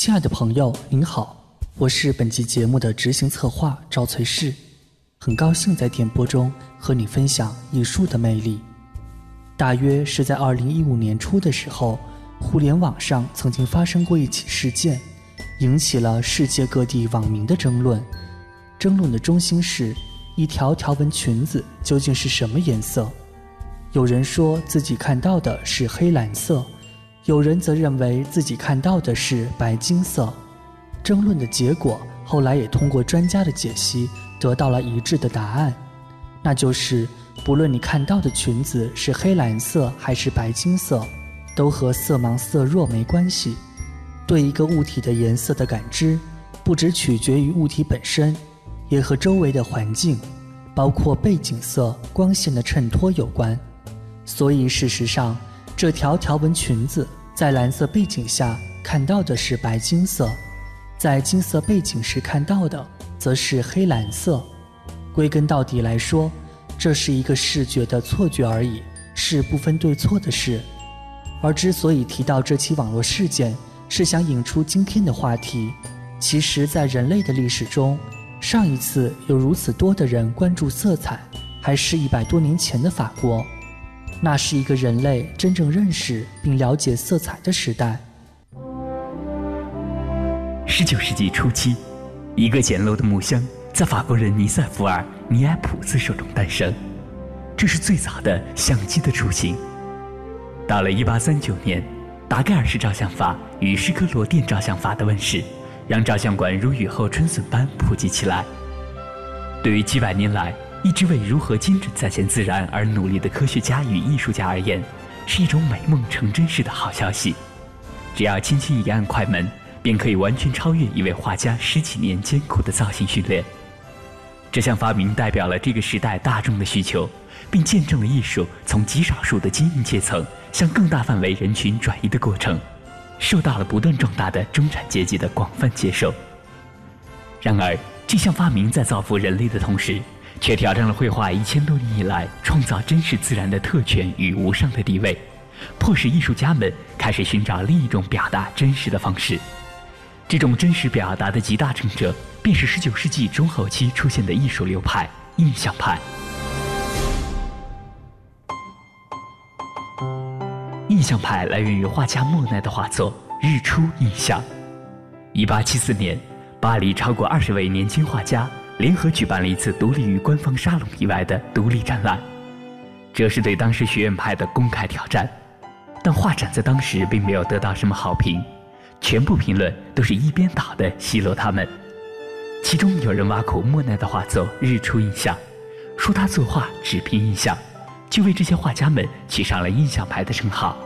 亲爱的朋友，您好，我是本期节目的执行策划赵翠氏，很高兴在电波中和你分享艺术的魅力。大约是在二零一五年初的时候，互联网上曾经发生过一起事件，引起了世界各地网民的争论。争论的中心是一条条纹裙子究竟是什么颜色？有人说自己看到的是黑蓝色。有人则认为自己看到的是白金色，争论的结果后来也通过专家的解析得到了一致的答案，那就是不论你看到的裙子是黑蓝色还是白金色，都和色盲色弱没关系。对一个物体的颜色的感知，不只取决于物体本身，也和周围的环境，包括背景色、光线的衬托有关。所以事实上，这条条纹裙子。在蓝色背景下看到的是白金色，在金色背景时看到的则是黑蓝色。归根到底来说，这是一个视觉的错觉而已，是不分对错的事。而之所以提到这起网络事件，是想引出今天的话题。其实，在人类的历史中，上一次有如此多的人关注色彩，还是一百多年前的法国。那是一个人类真正认识并了解色彩的时代。十九世纪初期，一个简陋的木箱在法国人尼塞福尔·尼埃普斯手中诞生，这是最早的相机的雏形。到了一八三九年，达盖尔式照相法与施科罗电照相法的问世，让照相馆如雨后春笋般普及起来。对于几百年来，一直为如何精准再现自然而努力的科学家与艺术家而言，是一种美梦成真式的好消息。只要轻轻一按快门，便可以完全超越一位画家十几年艰苦的造型训练。这项发明代表了这个时代大众的需求，并见证了艺术从极少数的精英阶层向更大范围人群转移的过程，受到了不断壮大的中产阶级的广泛接受。然而，这项发明在造福人类的同时，却挑战了绘画一千多年以来创造真实自然的特权与无上的地位，迫使艺术家们开始寻找另一种表达真实的方式。这种真实表达的集大成者，便是19世纪中后期出现的艺术流派——印象派。印象派来源于画家莫奈的画作《日出印象》。1874年，巴黎超过二十位年轻画家。联合举办了一次独立于官方沙龙以外的独立展览，这是对当时学院派的公开挑战。但画展在当时并没有得到什么好评，全部评论都是一边倒的奚落他们。其中有人挖苦莫奈的画作《日出印象》，说他作画只凭印象，就为这些画家们取上了“印象派”的称号。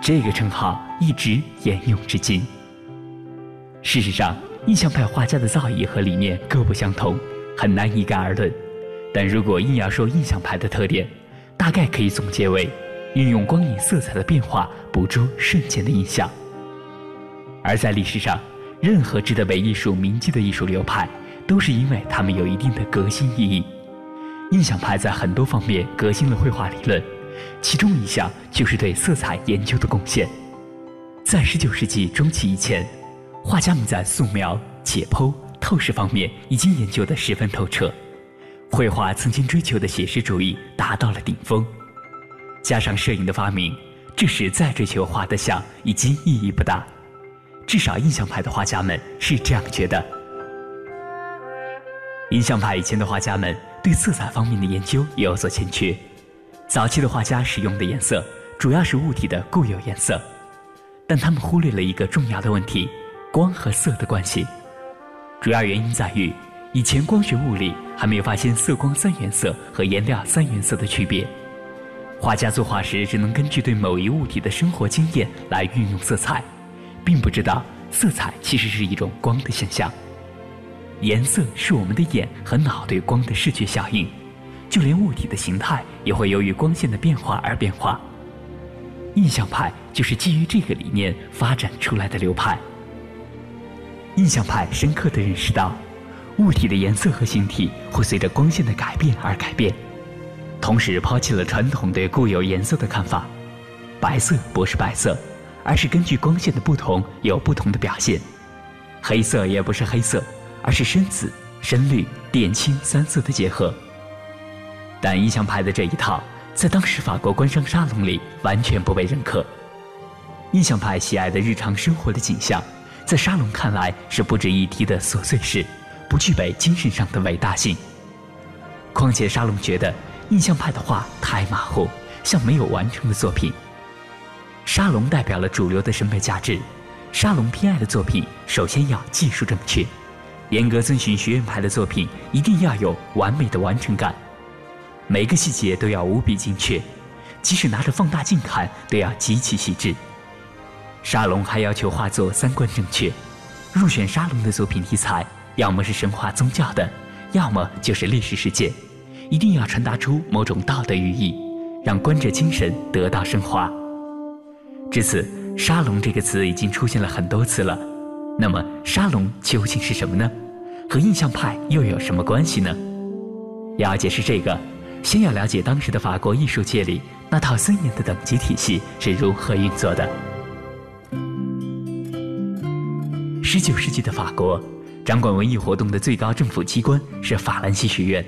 这个称号一直沿用至今。事实上。印象派画家的造诣和理念各不相同，很难一概而论。但如果硬要说印象派的特点，大概可以总结为：运用光影色彩的变化，捕捉瞬间的印象。而在历史上，任何值得为艺术铭记的艺术流派，都是因为他们有一定的革新意义。印象派在很多方面革新了绘画理论，其中一项就是对色彩研究的贡献。在19世纪中期以前。画家们在素描、解剖、透视方面已经研究得十分透彻，绘画曾经追求的写实主义达到了顶峰。加上摄影的发明，这时再追求画的像已经意义不大。至少印象派的画家们是这样觉得。印象派以前的画家们对色彩方面的研究有所欠缺，早期的画家使用的颜色主要是物体的固有颜色，但他们忽略了一个重要的问题。光和色的关系，主要原因在于以前光学物理还没有发现色光三原色和颜料三原色的区别。画家作画时只能根据对某一物体的生活经验来运用色彩，并不知道色彩其实是一种光的现象。颜色是我们的眼和脑对光的视觉效应，就连物体的形态也会由于光线的变化而变化。印象派就是基于这个理念发展出来的流派。印象派深刻地认识到，物体的颜色和形体会随着光线的改变而改变，同时抛弃了传统对固有颜色的看法，白色不是白色，而是根据光线的不同有不同的表现。黑色也不是黑色，而是深紫、深绿、靛青三色的结合。但印象派的这一套，在当时法国官商沙龙里完全不被认可。印象派喜爱的日常生活的景象，在沙龙看来是不值一提的琐碎事，不具备精神上的伟大性。况且沙龙觉得印象派的画太马虎，像没有完成的作品。沙龙代表了主流的审美价值，沙龙偏爱的作品首先要技术正确，严格遵循学院派的作品一定要有完美的完成感，每个细节都要无比精确，即使拿着放大镜看都要极其细致。沙龙还要求画作三观正确，入选沙龙的作品题材要么是神话宗教的，要么就是历史事件，一定要传达出某种道德寓意，让观者精神得到升华。至此，沙龙这个词已经出现了很多次了。那么，沙龙究竟是什么呢？和印象派又有什么关系呢？要解释这个，先要了解当时的法国艺术界里那套森严的等级体系是如何运作的。十九世纪的法国，掌管文艺活动的最高政府机关是法兰西学院。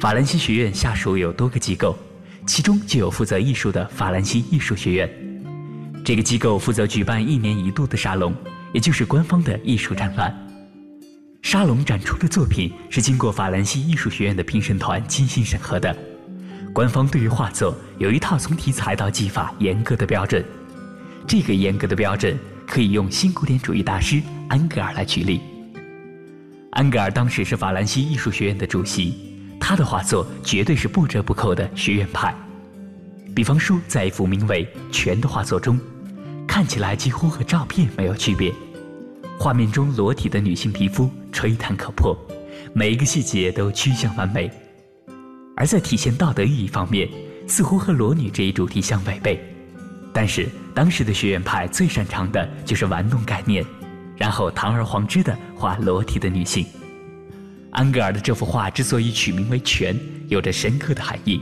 法兰西学院下属有多个机构，其中就有负责艺术的法兰西艺术学院。这个机构负责举办一年一度的沙龙，也就是官方的艺术展览。沙龙展出的作品是经过法兰西艺术学院的评审团精心审核的。官方对于画作有一套从题材到技法严格的标准。这个严格的标准。可以用新古典主义大师安格尔来举例。安格尔当时是法兰西艺术学院的主席，他的画作绝对是不折不扣的学院派。比方说，在一幅名为《泉》的画作中，看起来几乎和照片没有区别。画面中裸体的女性皮肤吹弹可破，每一个细节都趋向完美。而在体现道德意义方面，似乎和裸女这一主题相违背。但是当时的学院派最擅长的就是玩弄概念，然后堂而皇之的画裸体的女性。安格尔的这幅画之所以取名为《泉》，有着深刻的含义。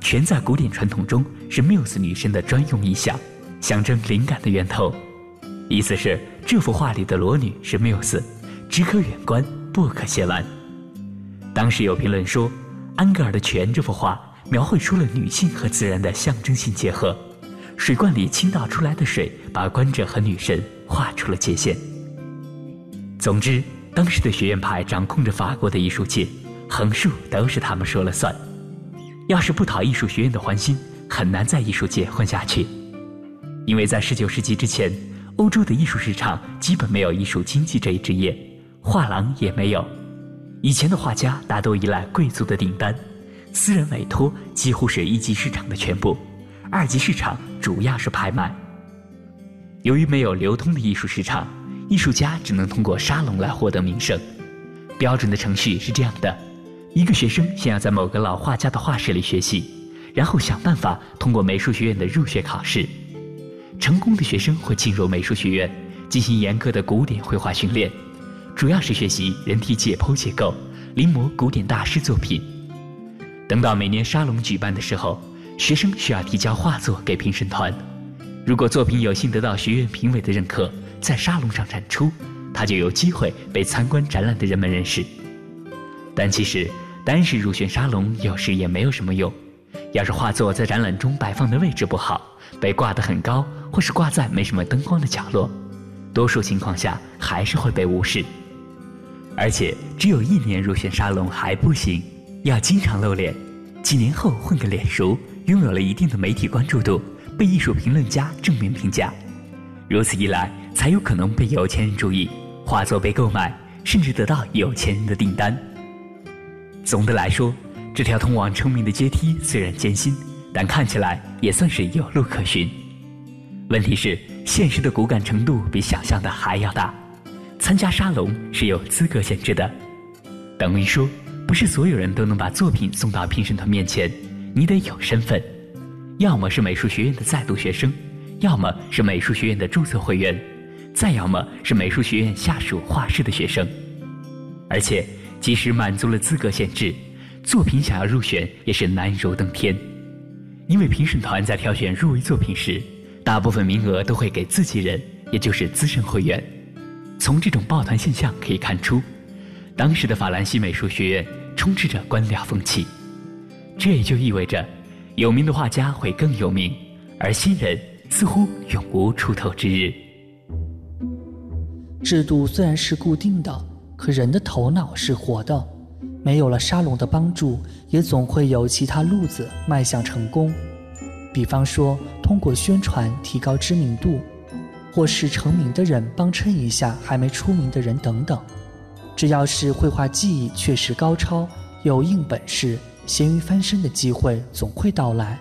泉在古典传统中是缪斯女神的专用意象，象征灵感的源头。意思是这幅画里的裸女是缪斯，只可远观，不可亵玩。当时有评论说，安格尔的《泉》这幅画描绘出了女性和自然的象征性结合。水罐里倾倒出来的水，把观者和女神画出了界限。总之，当时的学院派掌控着法国的艺术界，横竖都是他们说了算。要是不讨艺术学院的欢心，很难在艺术界混下去。因为在19世纪之前，欧洲的艺术市场基本没有艺术经济这一职业，画廊也没有。以前的画家大多依赖贵族的订单，私人委托几乎是一级市场的全部。二级市场主要是拍卖。由于没有流通的艺术市场，艺术家只能通过沙龙来获得名声。标准的程序是这样的：一个学生先要在某个老画家的画室里学习，然后想办法通过美术学院的入学考试。成功的学生会进入美术学院，进行严格的古典绘画训练，主要是学习人体解剖结构，临摹古典大师作品。等到每年沙龙举办的时候。学生需要提交画作给评审团，如果作品有幸得到学院评委的认可，在沙龙上展出，他就有机会被参观展览的人们认识。但其实，单是入选沙龙有时也没有什么用。要是画作在展览中摆放的位置不好，被挂得很高，或是挂在没什么灯光的角落，多数情况下还是会被无视。而且，只有一年入选沙龙还不行，要经常露脸，几年后混个脸熟。拥有了一定的媒体关注度，被艺术评论家正面评价，如此一来，才有可能被有钱人注意，画作被购买，甚至得到有钱人的订单。总的来说，这条通往成名的阶梯虽然艰辛，但看起来也算是有路可循。问题是，现实的骨感程度比想象的还要大，参加沙龙是有资格限制的，等于说，不是所有人都能把作品送到评审团面前。你得有身份，要么是美术学院的在读学生，要么是美术学院的注册会员，再要么是美术学院下属画室的学生。而且，即使满足了资格限制，作品想要入选也是难如登天，因为评审团在挑选入围作品时，大部分名额都会给自己人，也就是资深会员。从这种抱团现象可以看出，当时的法兰西美术学院充斥着官僚风气。这也就意味着，有名的画家会更有名，而新人似乎永无出头之日。制度虽然是固定的，可人的头脑是活的，没有了沙龙的帮助，也总会有其他路子迈向成功。比方说，通过宣传提高知名度，或是成名的人帮衬一下还没出名的人等等。只要是绘画技艺确实高超，有硬本事，咸鱼翻身的机会总会到来。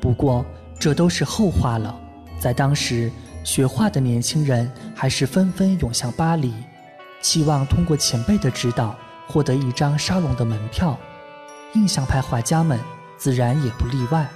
不过，这都是后话了。在当时。学画的年轻人还是纷纷涌向巴黎，期望通过前辈的指导获得一张沙龙的门票。印象派画家们自然也不例外。